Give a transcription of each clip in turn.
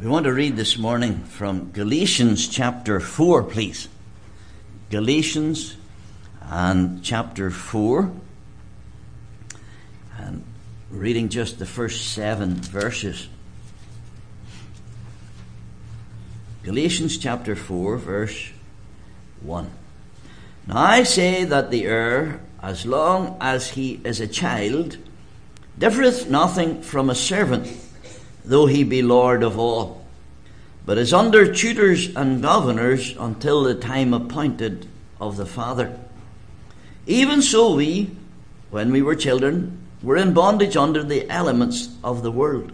We want to read this morning from Galatians chapter 4, please. Galatians and chapter 4. And reading just the first seven verses. Galatians chapter 4, verse 1. Now I say that the heir, as long as he is a child, differeth nothing from a servant though he be Lord of all, but is under tutors and governors until the time appointed of the Father. Even so, we, when we were children, were in bondage under the elements of the world.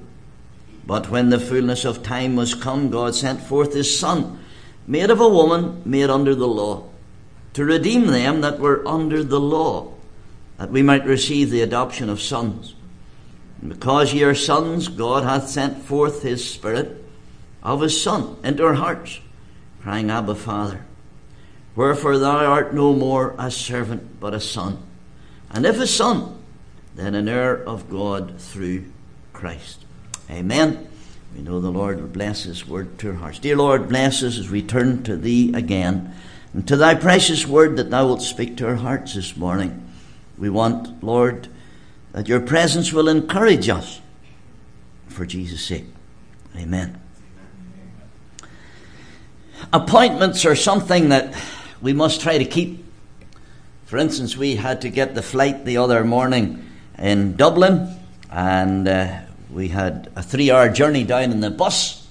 But when the fullness of time was come, God sent forth his Son, made of a woman, made under the law, to redeem them that were under the law, that we might receive the adoption of sons. And because ye are sons, God hath sent forth his Spirit of his Son into our hearts, crying, Abba, Father. Wherefore thou art no more a servant, but a son. And if a son, then an heir of God through Christ. Amen. We know the Lord will bless his word to our hearts. Dear Lord, bless us as we turn to thee again, and to thy precious word that thou wilt speak to our hearts this morning. We want, Lord, that your presence will encourage us for Jesus' sake. Amen. Appointments are something that we must try to keep. For instance, we had to get the flight the other morning in Dublin, and uh, we had a three hour journey down in the bus.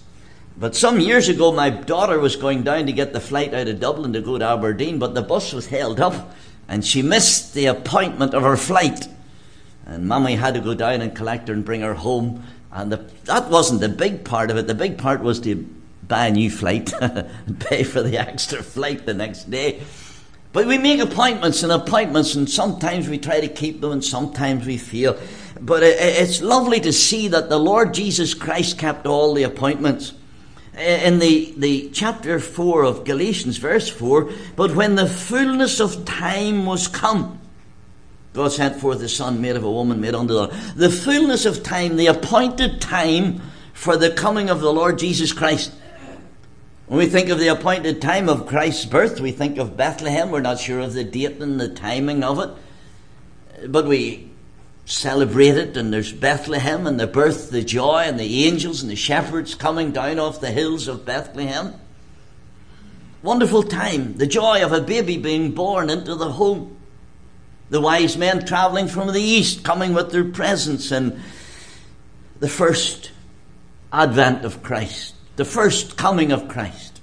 But some years ago, my daughter was going down to get the flight out of Dublin to go to Aberdeen, but the bus was held up, and she missed the appointment of her flight. And Mummy had to go down and collect her and bring her home. And the, that wasn't the big part of it. The big part was to buy a new flight and pay for the extra flight the next day. But we make appointments and appointments, and sometimes we try to keep them, and sometimes we fail. But it's lovely to see that the Lord Jesus Christ kept all the appointments. In the, the chapter 4 of Galatians, verse 4, but when the fullness of time was come, God sent forth his son, made of a woman, made under the law. The fullness of time, the appointed time for the coming of the Lord Jesus Christ. When we think of the appointed time of Christ's birth, we think of Bethlehem. We're not sure of the date and the timing of it. But we celebrate it, and there's Bethlehem and the birth, the joy, and the angels and the shepherds coming down off the hills of Bethlehem. Wonderful time, the joy of a baby being born into the home the wise men traveling from the east, coming with their presents, and the first advent of Christ, the first coming of Christ.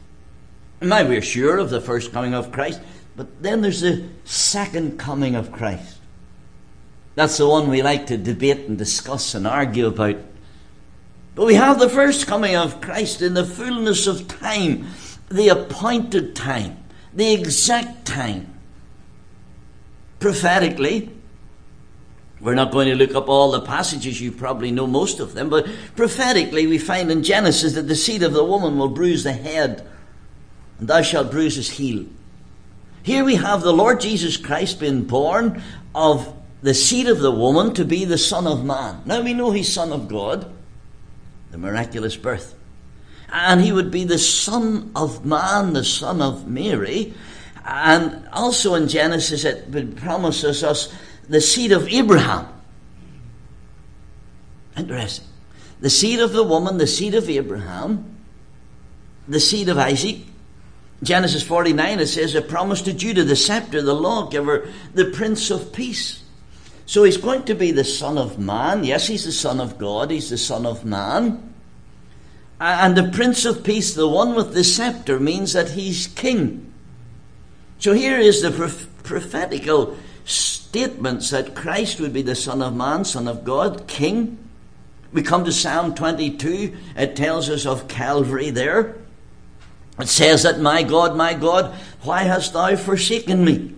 Now we're sure of the first coming of Christ, but then there's the second coming of Christ. That's the one we like to debate and discuss and argue about. But we have the first coming of Christ in the fullness of time, the appointed time, the exact time prophetically. We're not going to look up all the passages, you probably know most of them, but prophetically we find in Genesis that the seed of the woman will bruise the head, and thou shalt bruise his heel. Here we have the Lord Jesus Christ being born of the seed of the woman to be the Son of Man. Now we know he's Son of God, the miraculous birth. And he would be the Son of Man, the Son of Mary, and also in Genesis, it promises us the seed of Abraham. Interesting. The seed of the woman, the seed of Abraham, the seed of Isaac. Genesis 49, it says, a promise to Judah, the scepter, the lawgiver, the prince of peace. So he's going to be the Son of Man. Yes, he's the Son of God, he's the Son of Man. And the Prince of Peace, the one with the scepter, means that he's king. So here is the prophetical statements that Christ would be the Son of Man, Son of God, King. We come to Psalm 22, it tells us of Calvary there. It says that, My God, my God, why hast thou forsaken me?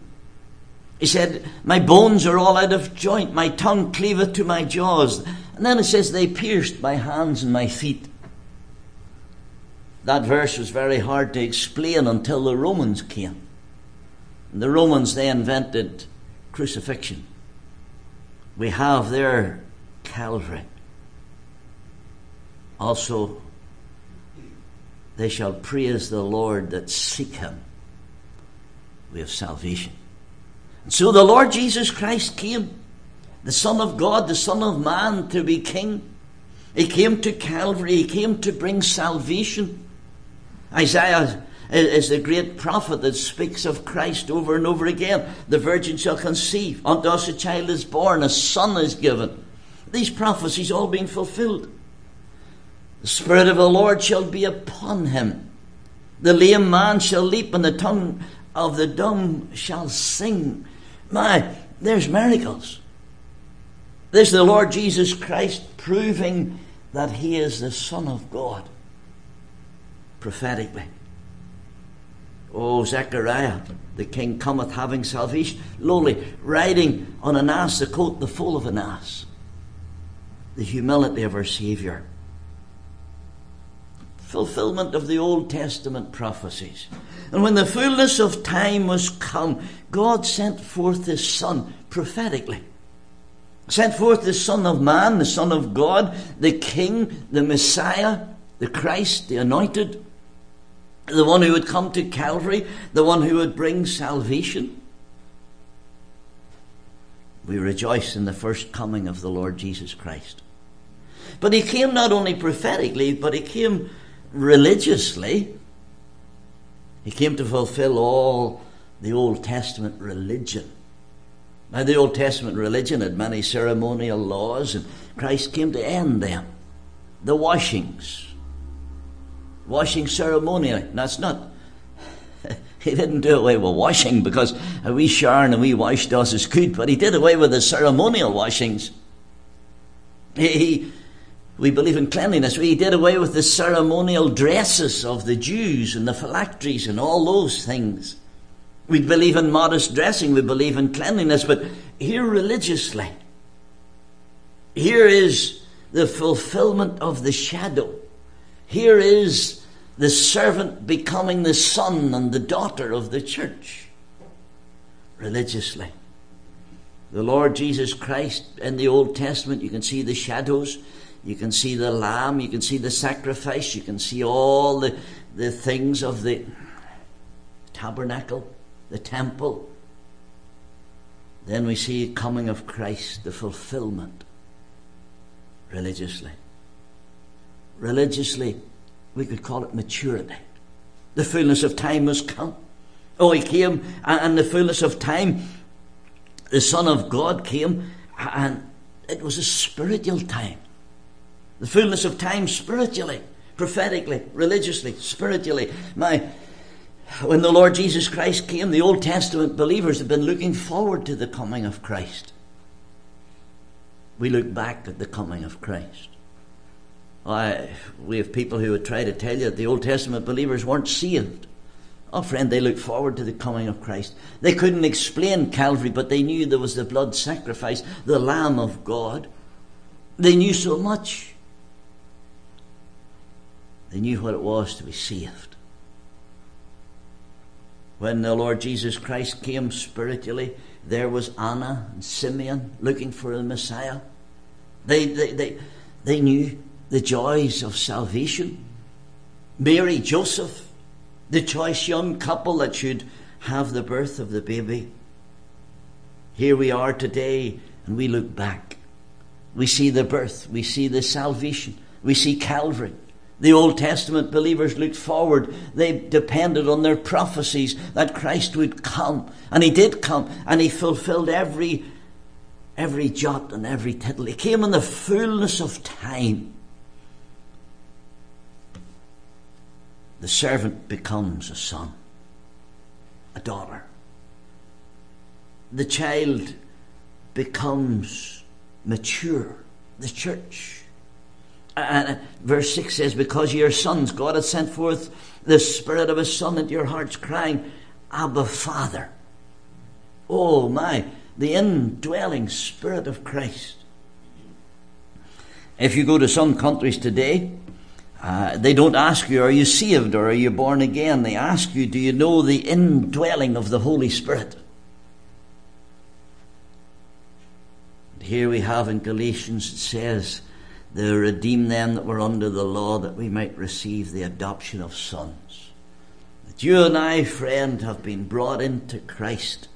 He said, My bones are all out of joint, my tongue cleaveth to my jaws. And then it says, They pierced my hands and my feet. That verse was very hard to explain until the Romans came. The Romans, they invented crucifixion. We have their Calvary. Also, they shall praise the Lord that seek him. We have salvation. And so the Lord Jesus Christ came, the Son of God, the Son of Man, to be King. He came to Calvary, he came to bring salvation. Isaiah is the great prophet that speaks of Christ over and over again. The virgin shall conceive, unto us a child is born, a son is given. These prophecies all being fulfilled. The Spirit of the Lord shall be upon him. The lame man shall leap, and the tongue of the dumb shall sing. My, there's miracles. There's the Lord Jesus Christ proving that he is the Son of God prophetically. Oh, Zechariah, the king cometh having salvation, lowly, riding on an ass, the coat, the foal of an ass. The humility of our Saviour fulfillment of the Old Testament prophecies. And when the fullness of time was come, God sent forth His Son prophetically. Sent forth the Son of Man, the Son of God, the King, the Messiah, the Christ, the Anointed, the one who would come to Calvary, the one who would bring salvation. We rejoice in the first coming of the Lord Jesus Christ. But he came not only prophetically, but he came religiously. He came to fulfill all the Old Testament religion. Now, the Old Testament religion had many ceremonial laws, and Christ came to end them. The washings. Washing ceremonially. That's not. he didn't do away with washing because a wee shower and we wash does is good, but he did away with the ceremonial washings. He, he we believe in cleanliness. We did away with the ceremonial dresses of the Jews and the phylacteries and all those things. We believe in modest dressing. We believe in cleanliness. But here, religiously, here is the fulfillment of the shadow. Here is the servant becoming the son and the daughter of the church. Religiously. The Lord Jesus Christ in the Old Testament, you can see the shadows you can see the lamb, you can see the sacrifice, you can see all the, the things of the tabernacle, the temple. Then we see coming of Christ, the fulfillment religiously. Religiously, we could call it maturity. The fullness of time has come. Oh, he came, and the fullness of time, the Son of God came, and it was a spiritual time the fullness of time spiritually, prophetically, religiously, spiritually. My, when the Lord Jesus Christ came, the Old Testament believers had been looking forward to the coming of Christ. We look back at the coming of Christ. I, we have people who would try to tell you that the Old Testament believers weren't saved. Oh, friend, they looked forward to the coming of Christ. They couldn't explain Calvary, but they knew there was the blood sacrifice, the Lamb of God. They knew so much. They knew what it was to be saved. When the Lord Jesus Christ came spiritually, there was Anna and Simeon looking for the Messiah. They, they, they, they knew the joys of salvation. Mary, Joseph, the choice young couple that should have the birth of the baby. Here we are today, and we look back. We see the birth, we see the salvation, we see Calvary. The Old Testament believers looked forward. They depended on their prophecies that Christ would come. And he did come, and he fulfilled every, every jot and every tittle. He came in the fullness of time. The servant becomes a son, a daughter. The child becomes mature, the church and verse 6 says, Because ye are sons, God has sent forth the Spirit of His Son into your hearts, crying, Abba, Father. Oh my, the indwelling Spirit of Christ. If you go to some countries today, uh, they don't ask you, Are you saved or are you born again? They ask you, Do you know the indwelling of the Holy Spirit? Here we have in Galatians, it says, to redeem them that were under the law, that we might receive the adoption of sons. That you and I, friend, have been brought into Christ.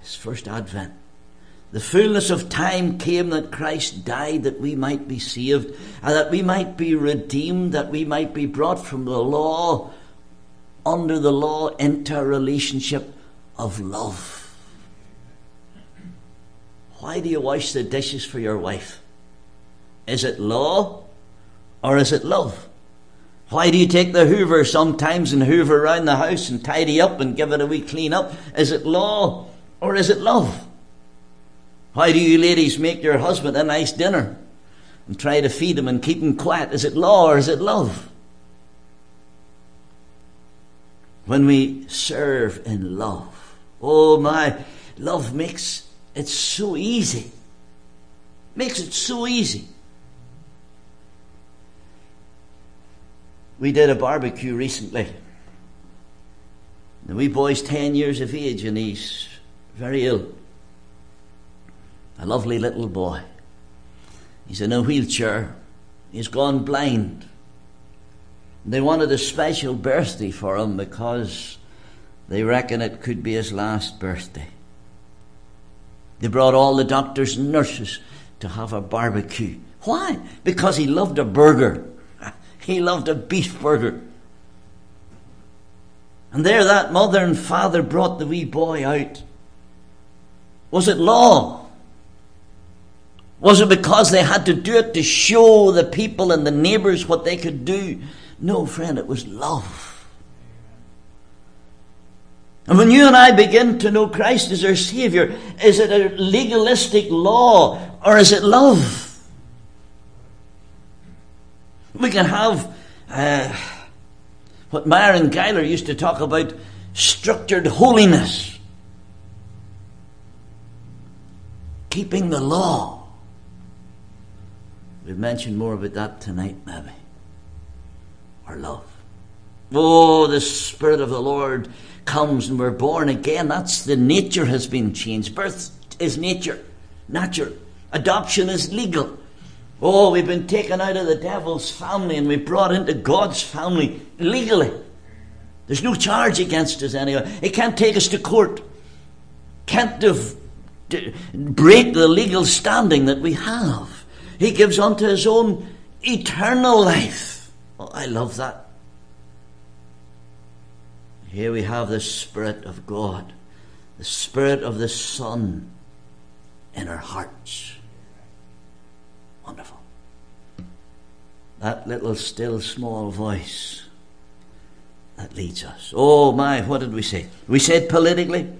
His first advent. The fullness of time came that Christ died that we might be saved, and that we might be redeemed, that we might be brought from the law, under the law, into a relationship of love. Why do you wash the dishes for your wife? Is it law or is it love? Why do you take the hoover sometimes and hoover around the house and tidy up and give it a wee clean up? Is it law or is it love? Why do you ladies make your husband a nice dinner and try to feed him and keep him quiet? Is it law or is it love? When we serve in love, oh my, love makes it so easy. Makes it so easy. We did a barbecue recently. The wee boy's 10 years of age and he's very ill. A lovely little boy. He's in a wheelchair. He's gone blind. They wanted a special birthday for him because they reckon it could be his last birthday. They brought all the doctors and nurses to have a barbecue. Why? Because he loved a burger. He loved a beef burger. And there that mother and father brought the wee boy out. Was it law? Was it because they had to do it to show the people and the neighbours what they could do? No, friend, it was love. And when you and I begin to know Christ as our Savior, is it a legalistic law or is it love? We can have uh, what and Geiler used to talk about structured holiness, keeping the law. We've mentioned more about that tonight, maybe. Our love. Oh, the Spirit of the Lord comes and we're born again. That's the nature has been changed. Birth is nature, natural. Adoption is legal. Oh, we've been taken out of the devil's family and we're brought into God's family legally. There's no charge against us anyway. It can't take us to court. Can't break the legal standing that we have. He gives unto his own eternal life. Oh, I love that. Here we have the Spirit of God, the Spirit of the Son in our hearts. Wonderful. That little still small voice that leads us. Oh my, what did we say? We said politically,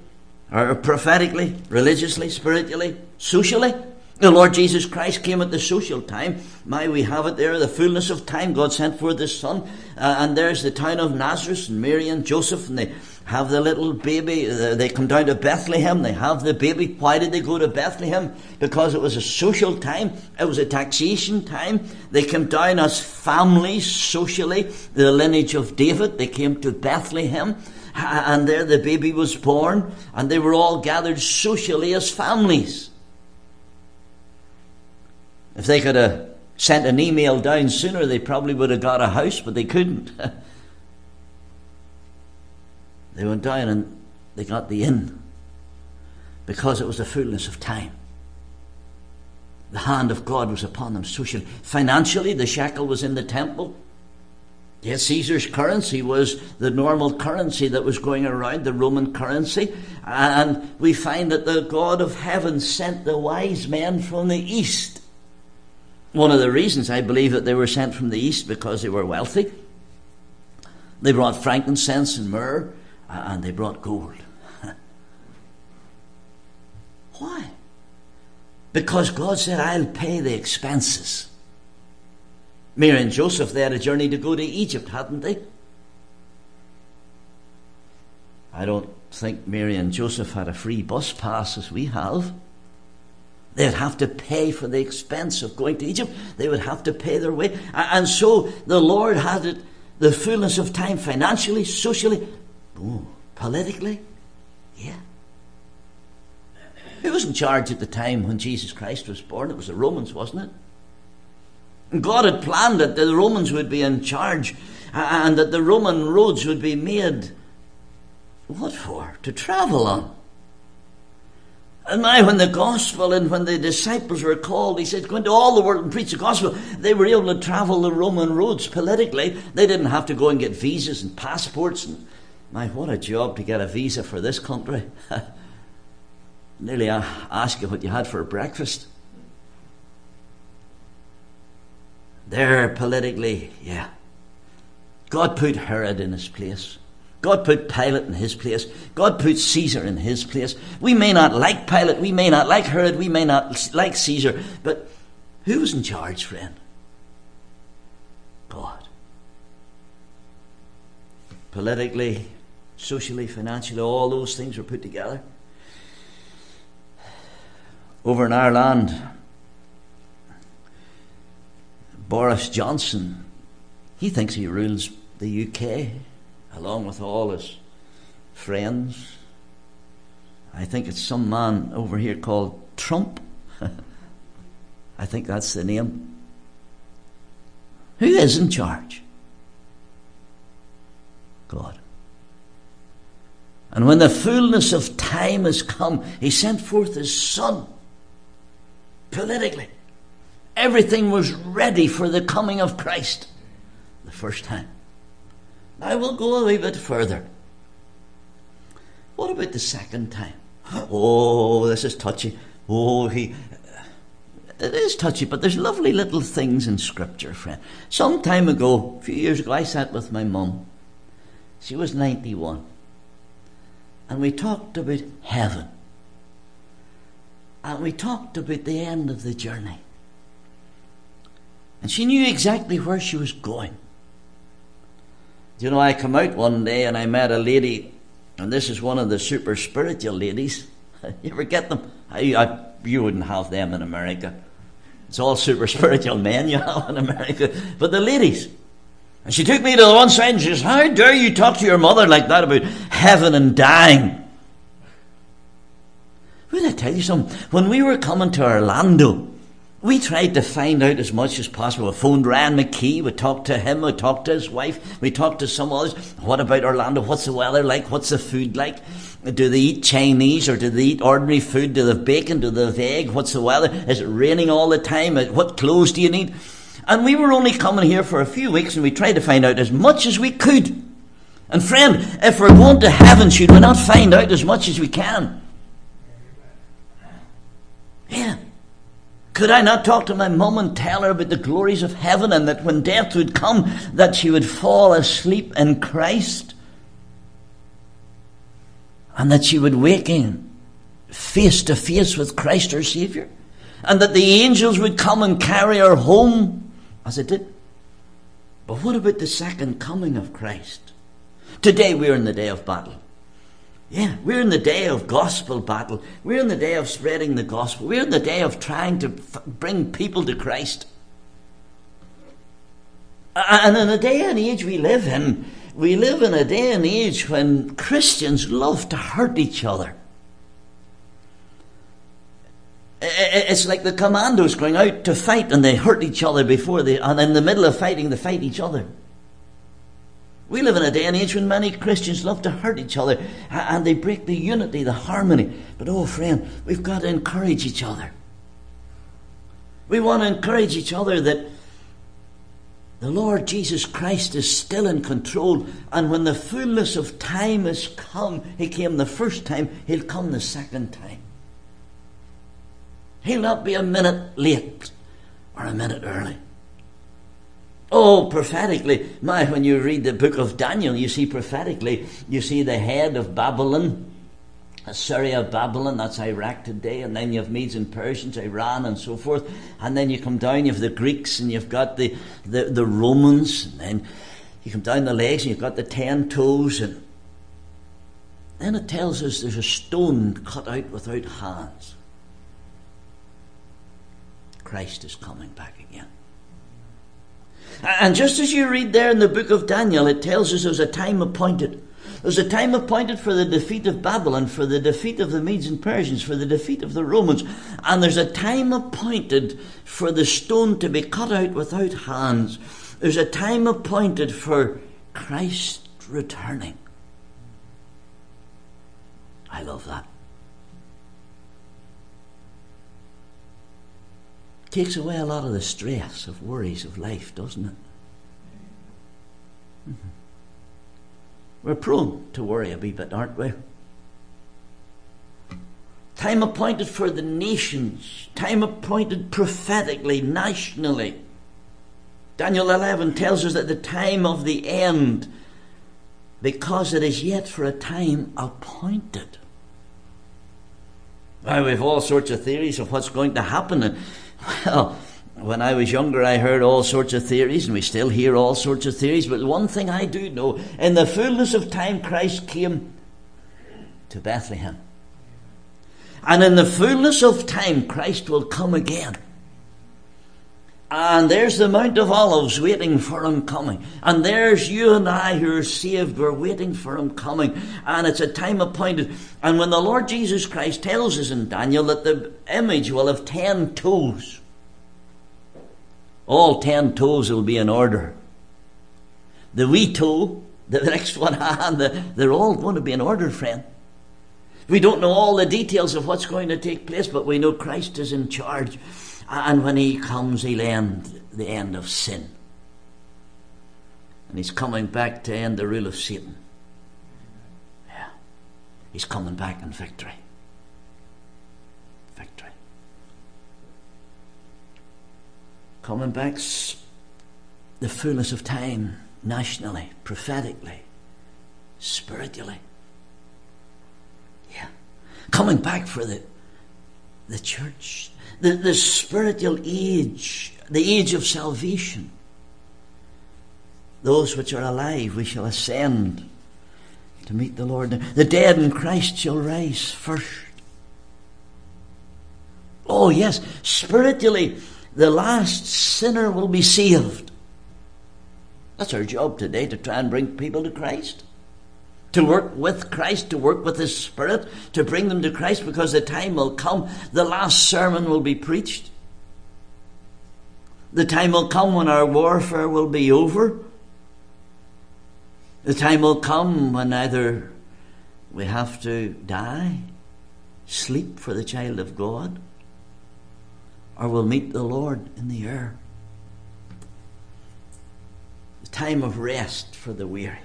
or prophetically, religiously, spiritually, socially. The Lord Jesus Christ came at the social time. My, we have it there, the fullness of time. God sent forth His Son. Uh, and there's the town of Nazareth, and Mary and Joseph, and they have the little baby. Uh, they come down to Bethlehem. They have the baby. Why did they go to Bethlehem? Because it was a social time. It was a taxation time. They came down as families, socially. The lineage of David. They came to Bethlehem. And there the baby was born. And they were all gathered socially as families. If they could have sent an email down sooner, they probably would have got a house, but they couldn't. they went down and they got the inn because it was the fullness of time. The hand of God was upon them socially. Financially, the shekel was in the temple. Yes, Caesar's currency was the normal currency that was going around, the Roman currency. And we find that the God of heaven sent the wise men from the east one of the reasons I believe that they were sent from the east because they were wealthy. They brought frankincense and myrrh, and they brought gold. Why? Because God said, I'll pay the expenses. Mary and Joseph, they had a journey to go to Egypt, hadn't they? I don't think Mary and Joseph had a free bus pass as we have. They'd have to pay for the expense of going to Egypt. They would have to pay their way. And so the Lord had it, the fullness of time, financially, socially, politically. Yeah. Who was in charge at the time when Jesus Christ was born? It was the Romans, wasn't it? God had planned that the Romans would be in charge and that the Roman roads would be made. What for? To travel on. And now, when the gospel and when the disciples were called, he said, Go into all the world and preach the gospel. They were able to travel the Roman roads politically. They didn't have to go and get visas and passports. And my, what a job to get a visa for this country. Nearly ask you what you had for breakfast. There, politically, yeah. God put Herod in his place. God put Pilate in his place. God put Caesar in his place. We may not like Pilate, we may not like Herod, we may not like Caesar, but who was in charge, friend? God. Politically, socially, financially, all those things were put together. Over in Ireland, Boris Johnson, he thinks he rules the UK along with all his friends. I think it's some man over here called Trump. I think that's the name. Who is in charge? God. And when the fullness of time has come, he sent forth his son politically. Everything was ready for the coming of Christ the first time. I will go a wee bit further. What about the second time? Oh, this is touchy. Oh, he. It is touchy, but there's lovely little things in Scripture, friend. Some time ago, a few years ago, I sat with my mum. She was 91. And we talked about heaven. And we talked about the end of the journey. And she knew exactly where she was going. You know, I come out one day and I met a lady, and this is one of the super spiritual ladies. you ever get them? I, I, you wouldn't have them in America. It's all super spiritual men you have in America. But the ladies. And she took me to the one side and she says, How dare you talk to your mother like that about heaven and dying? Will I tell you something? When we were coming to Orlando, we tried to find out as much as possible. We phoned Ryan McKee, we talked to him, we talked to his wife, we talked to some others. What about Orlando? What's the weather like? What's the food like? Do they eat Chinese or do they eat ordinary food? Do they have bacon? Do they have egg? What's the weather? Is it raining all the time? What clothes do you need? And we were only coming here for a few weeks and we tried to find out as much as we could. And friend, if we're going to heaven, should we not find out as much as we can? Yeah. Could I not talk to my mum and tell her about the glories of heaven and that when death would come, that she would fall asleep in Christ? And that she would wake in face to face with Christ her Saviour? And that the angels would come and carry her home as it did? But what about the second coming of Christ? Today we're in the day of battle. Yeah, we're in the day of gospel battle. We're in the day of spreading the gospel. We're in the day of trying to f- bring people to Christ. And in the day and age we live in, we live in a day and age when Christians love to hurt each other. It's like the commandos going out to fight and they hurt each other before they, and in the middle of fighting, they fight each other. We live in a day and age when many Christians love to hurt each other and they break the unity, the harmony. But oh, friend, we've got to encourage each other. We want to encourage each other that the Lord Jesus Christ is still in control, and when the fullness of time has come, He came the first time, He'll come the second time. He'll not be a minute late or a minute early. Oh, prophetically, my, when you read the book of Daniel, you see prophetically, you see the head of Babylon, Assyria, Babylon, that's Iraq today, and then you have Medes and Persians, Iran, and so forth. And then you come down, you have the Greeks, and you've got the, the, the Romans, and then you come down the legs, and you've got the ten toes, and then it tells us there's a stone cut out without hands. Christ is coming back again. And just as you read there in the book of Daniel, it tells us there's a time appointed. There's a time appointed for the defeat of Babylon, for the defeat of the Medes and Persians, for the defeat of the Romans. And there's a time appointed for the stone to be cut out without hands. There's a time appointed for Christ returning. I love that. Takes away a lot of the stress of worries of life, doesn't it? Mm-hmm. We're prone to worry a wee bit, aren't we? Time appointed for the nations, time appointed prophetically, nationally. Daniel 11 tells us that the time of the end, because it is yet for a time appointed. Now, we have all sorts of theories of what's going to happen. And, well, when I was younger, I heard all sorts of theories, and we still hear all sorts of theories. But one thing I do know in the fullness of time, Christ came to Bethlehem. And in the fullness of time, Christ will come again. And there's the Mount of Olives waiting for him coming. And there's you and I who are saved, we're waiting for him coming. And it's a time appointed. And when the Lord Jesus Christ tells us in Daniel that the image will have ten toes, all ten toes will be in order. The wee toe, the next one, and the, they're all going to be in order, friend. We don't know all the details of what's going to take place, but we know Christ is in charge. And when he comes, he'll end the end of sin. And he's coming back to end the rule of Satan. Yeah. He's coming back in victory. Victory. Coming back the fullness of time, nationally, prophetically, spiritually. Yeah. Coming back for the, the church, the, the spiritual age, the age of salvation. Those which are alive, we shall ascend to meet the Lord. The dead in Christ shall rise first. Oh, yes, spiritually, the last sinner will be saved. That's our job today to try and bring people to Christ to work with Christ, to work with His Spirit, to bring them to Christ because the time will come, the last sermon will be preached. The time will come when our warfare will be over. The time will come when either we have to die, sleep for the child of God, or we'll meet the Lord in the air. The time of rest for the weary.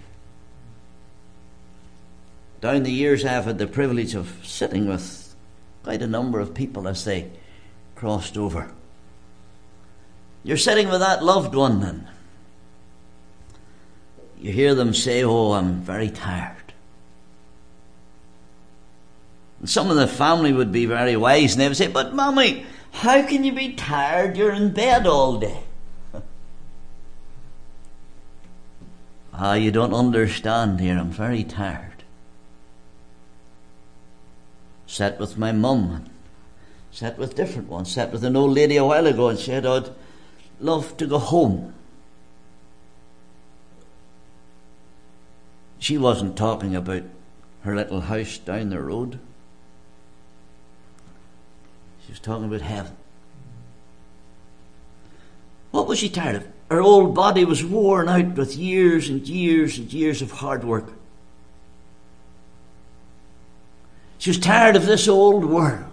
Down the years, I've had the privilege of sitting with quite a number of people as they crossed over. You're sitting with that loved one, and you hear them say, Oh, I'm very tired. And some of the family would be very wise and they would say, But, Mummy, how can you be tired? You're in bed all day. ah, you don't understand, dear. I'm very tired sat with my mum, sat with different ones, sat with an old lady a while ago and said, I'd love to go home. She wasn't talking about her little house down the road. She was talking about heaven. What was she tired of? Her old body was worn out with years and years and years of hard work. She was tired of this old world.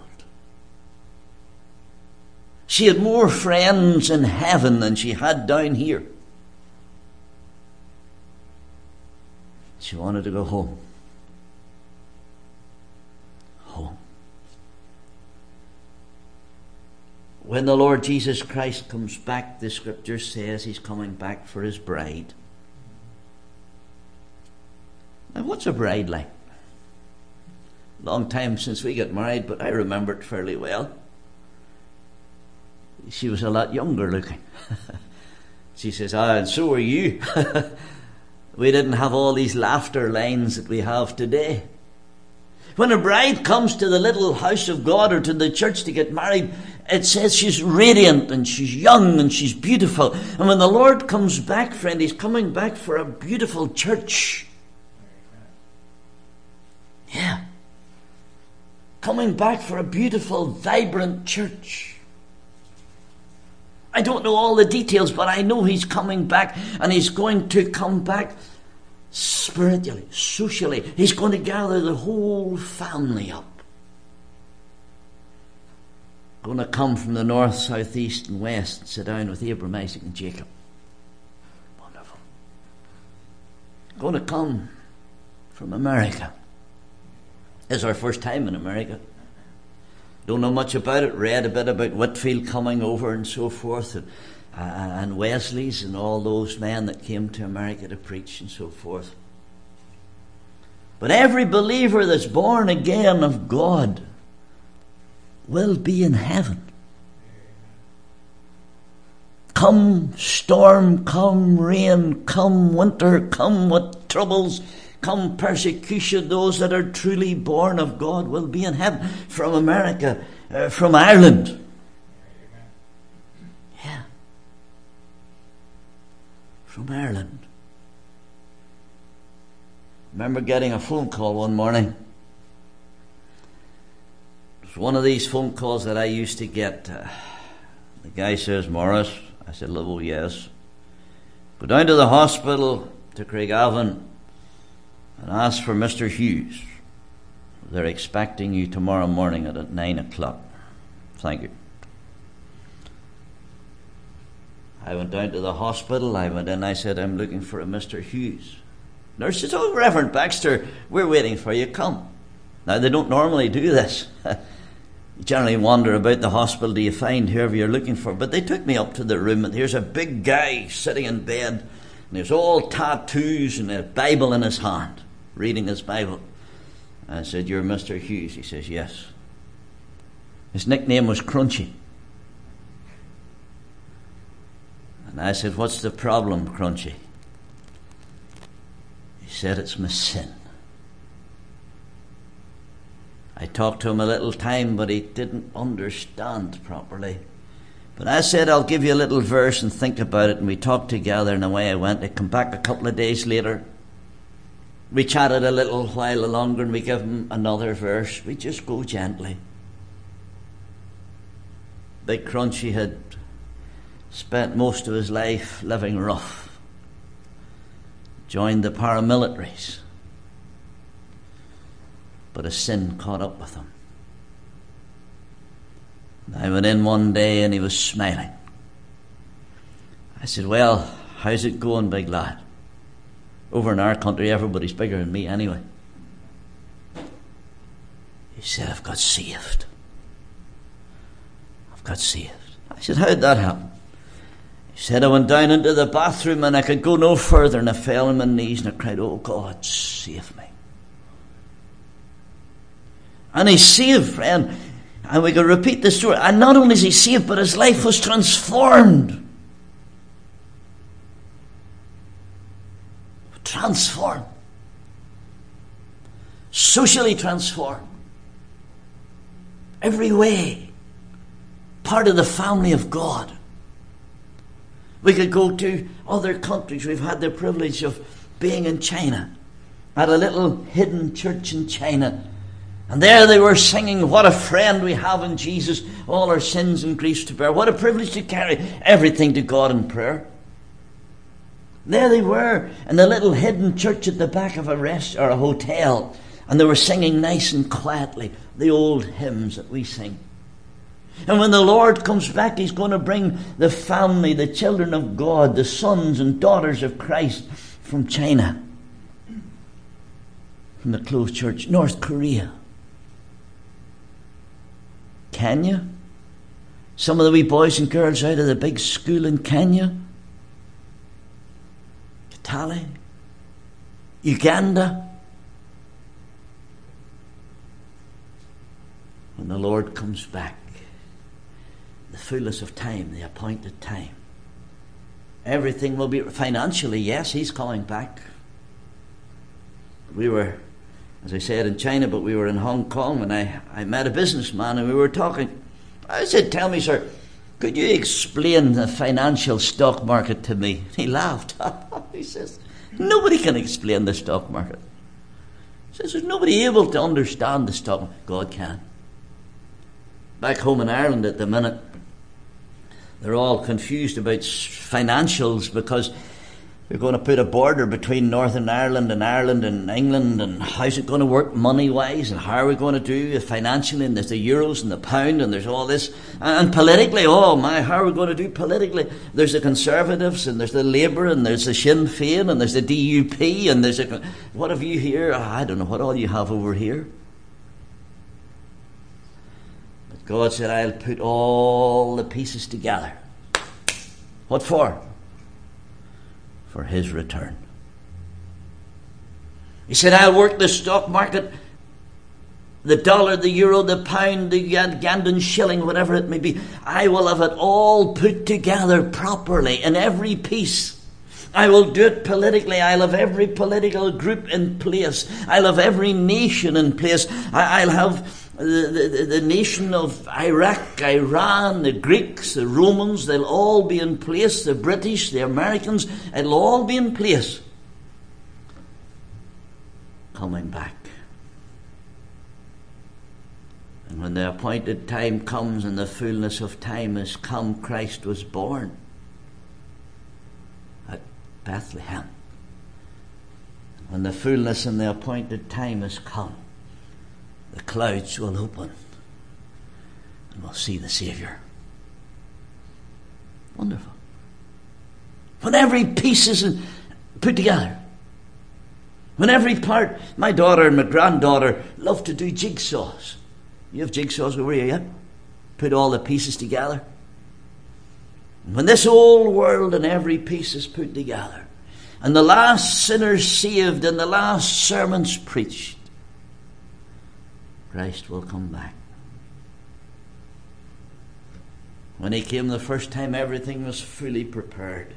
She had more friends in heaven than she had down here. She wanted to go home. Home. When the Lord Jesus Christ comes back, the scripture says he's coming back for his bride. Now, what's a bride like? Long time since we got married, but I remember it fairly well. She was a lot younger looking. she says, Ah, and so are you. we didn't have all these laughter lines that we have today. When a bride comes to the little house of God or to the church to get married, it says she's radiant and she's young and she's beautiful. And when the Lord comes back, friend, He's coming back for a beautiful church. Coming back for a beautiful, vibrant church. I don't know all the details, but I know he's coming back and he's going to come back spiritually, socially. He's going to gather the whole family up. Going to come from the north, south, east, and west and sit down with Abraham, Isaac, and Jacob. Wonderful. Going to come from America. It's our first time in America. Don't know much about it. Read a bit about Whitefield coming over and so forth, and, uh, and Wesley's and all those men that came to America to preach and so forth. But every believer that's born again of God will be in heaven. Come storm, come rain, come winter, come what troubles, come persecution, those that are truly born of God will be in heaven. From America, uh, from Ireland. Yeah. From Ireland. Remember getting a phone call one morning. It was one of these phone calls that I used to get. Uh, the guy says, Morris. I said, oh, yes. Go down to the hospital to Craigavon and ask for Mr. Hughes. They're expecting you tomorrow morning at nine o'clock. Thank you. I went down to the hospital. I went in. I said, I'm looking for a Mr. Hughes. Nurse says, Oh, Reverend Baxter, we're waiting for you. Come. Now, they don't normally do this. you generally wander about the hospital Do you find whoever you're looking for. But they took me up to the room, and here's a big guy sitting in bed, and there's all tattoos and a Bible in his hand, reading his Bible. I said, You're Mr. Hughes? He says, Yes. His nickname was Crunchy. And I said, What's the problem, Crunchy? He said, It's my sin. I talked to him a little time, but he didn't understand properly. But I said, I'll give you a little verse and think about it. And we talked together, and away I went. I come back a couple of days later. We chatted a little while longer, and we give him another verse. We just go gently. Big Crunchy had spent most of his life living rough, joined the paramilitaries, but a sin caught up with him. I went in one day and he was smiling. I said, Well, how's it going, big lad? Over in our country, everybody's bigger than me anyway. He said, I've got saved. I've got saved. I said, How did that happen? He said, I went down into the bathroom and I could go no further and I fell on my knees and I cried, Oh God, save me. And he saved, friend. And we can repeat the story. And not only is he saved, but his life was transformed. Transformed. Socially transform, Every way. Part of the family of God. We could go to other countries. We've had the privilege of being in China, at a little hidden church in China and there they were singing, What a friend we have in Jesus, all our sins and griefs to bear. What a privilege to carry everything to God in prayer. There they were in the little hidden church at the back of a rest or a hotel, and they were singing nice and quietly the old hymns that we sing. And when the Lord comes back, He's going to bring the family, the children of God, the sons and daughters of Christ from China, from the closed church, North Korea. Kenya. Some of the wee boys and girls out of the big school in Kenya. Kitale. Uganda. When the Lord comes back, the fullness of time, the appointed time, everything will be financially, yes, He's coming back. We were as I said, in China, but we were in Hong Kong and I, I met a businessman and we were talking. I said, Tell me, sir, could you explain the financial stock market to me? He laughed. he says, Nobody can explain the stock market. He says, There's nobody able to understand the stock market. God can. Back home in Ireland at the minute, they're all confused about financials because we're going to put a border between Northern Ireland and Ireland and England, and how's it going to work money wise, and how are we going to do it financially? And there's the euros and the pound, and there's all this. And politically, oh my, how are we going to do politically? There's the Conservatives, and there's the Labour, and there's the Sinn Féin, and there's the DUP, and there's a. What have you here? Ah, I don't know what all you have over here. But God said, I'll put all the pieces together. What for? For his return. He said, I'll work the stock market, the dollar, the euro, the pound, the Ugandan shilling, whatever it may be. I will have it all put together properly in every piece. I will do it politically. I'll have every political group in place. I'll have every nation in place. I'll have the, the, the nation of Iraq, Iran, the Greeks, the Romans, they'll all be in place. The British, the Americans, it'll all be in place. Coming back. And when the appointed time comes and the fullness of time has come, Christ was born at Bethlehem. When the fullness and the appointed time has come, the clouds will open and we'll see the Saviour. Wonderful. When every piece is put together, when every part, my daughter and my granddaughter love to do jigsaws. You have jigsaws over here yet? Put all the pieces together. When this whole world and every piece is put together, and the last sinners saved and the last sermons preached, Christ will come back. When he came the first time, everything was fully prepared.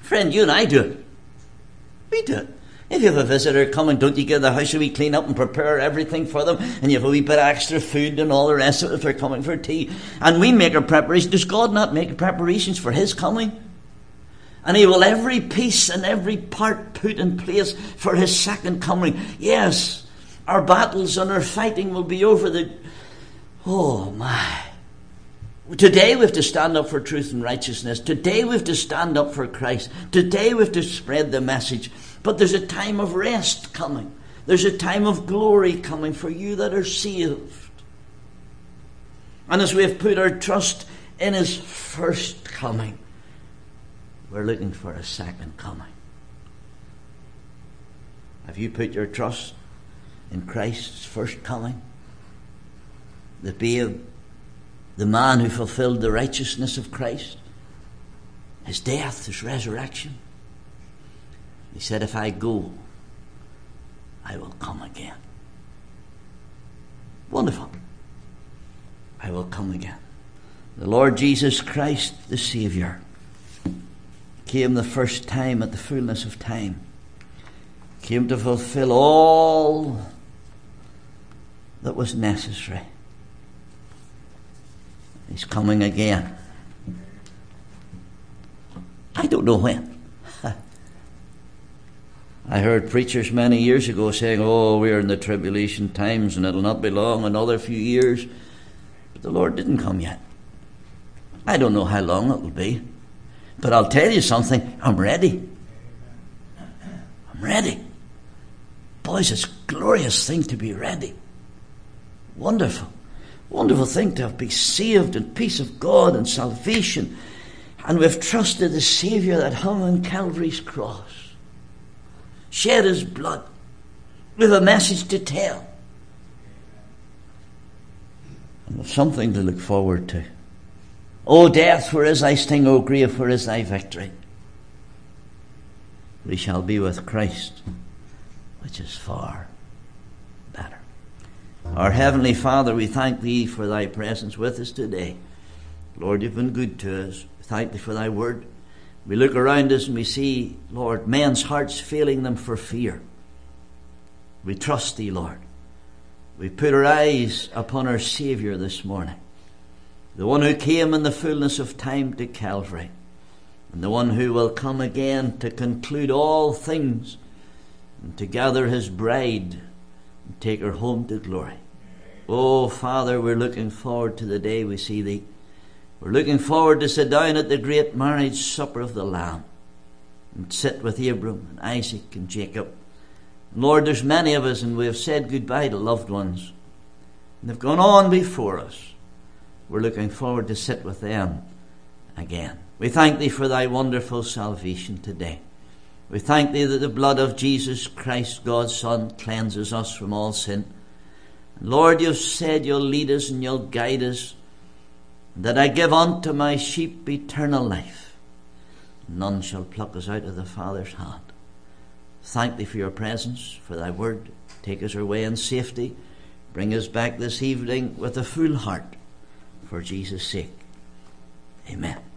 Friend, you and I do it. We do it. If you have a visitor coming, don't you get the house a wee clean up and prepare everything for them, and you have a wee bit of extra food and all the rest of it if they're coming for tea, and we make our preparations. Does God not make preparations for His coming? And He will every piece and every part put in place for His second coming. Yes, our battles and our fighting will be over. The oh my. Today we have to stand up for truth and righteousness. Today we have to stand up for Christ. Today we have to spread the message. But there's a time of rest coming. There's a time of glory coming for you that are saved. And as we have put our trust in His first coming, we're looking for a second coming. Have you put your trust in Christ's first coming. The babe, the man who fulfilled the righteousness of Christ, his death, his resurrection. He said, If I go, I will come again. Wonderful. I will come again. The Lord Jesus Christ, the Saviour, came the first time at the fullness of time, came to fulfill all that was necessary. He's coming again. I don't know when. I heard preachers many years ago saying, Oh, we're in the tribulation times and it'll not be long, another few years. But the Lord didn't come yet. I don't know how long it will be. But I'll tell you something, I'm ready. I'm ready. Boys, it's a glorious thing to be ready. Wonderful. Wonderful thing to have been saved in peace of God and salvation. And we've trusted the Saviour that hung on Calvary's cross, shed his blood. with a message to tell. And something to look forward to. O death, where is thy sting? O grave, where is thy victory? We shall be with Christ, which is far our Heavenly Father, we thank Thee for Thy presence with us today. Lord, You've been good to us. We thank Thee for Thy word. We look around us and we see, Lord, men's hearts failing them for fear. We trust Thee, Lord. We put our eyes upon our Saviour this morning, the one who came in the fullness of time to Calvary, and the one who will come again to conclude all things and to gather His bride and take her home to glory. Oh, Father, we're looking forward to the day we see Thee. We're looking forward to sit down at the great marriage supper of the Lamb and sit with Abram and Isaac and Jacob. Lord, there's many of us and we have said goodbye to loved ones. And they've gone on before us. We're looking forward to sit with them again. We thank Thee for Thy wonderful salvation today. We thank Thee that the blood of Jesus Christ, God's Son, cleanses us from all sin. Lord, you've said you'll lead us and you'll guide us, that I give unto my sheep eternal life. None shall pluck us out of the Father's hand. Thank thee for your presence, for thy word. Take us our way in safety. Bring us back this evening with a full heart for Jesus' sake. Amen.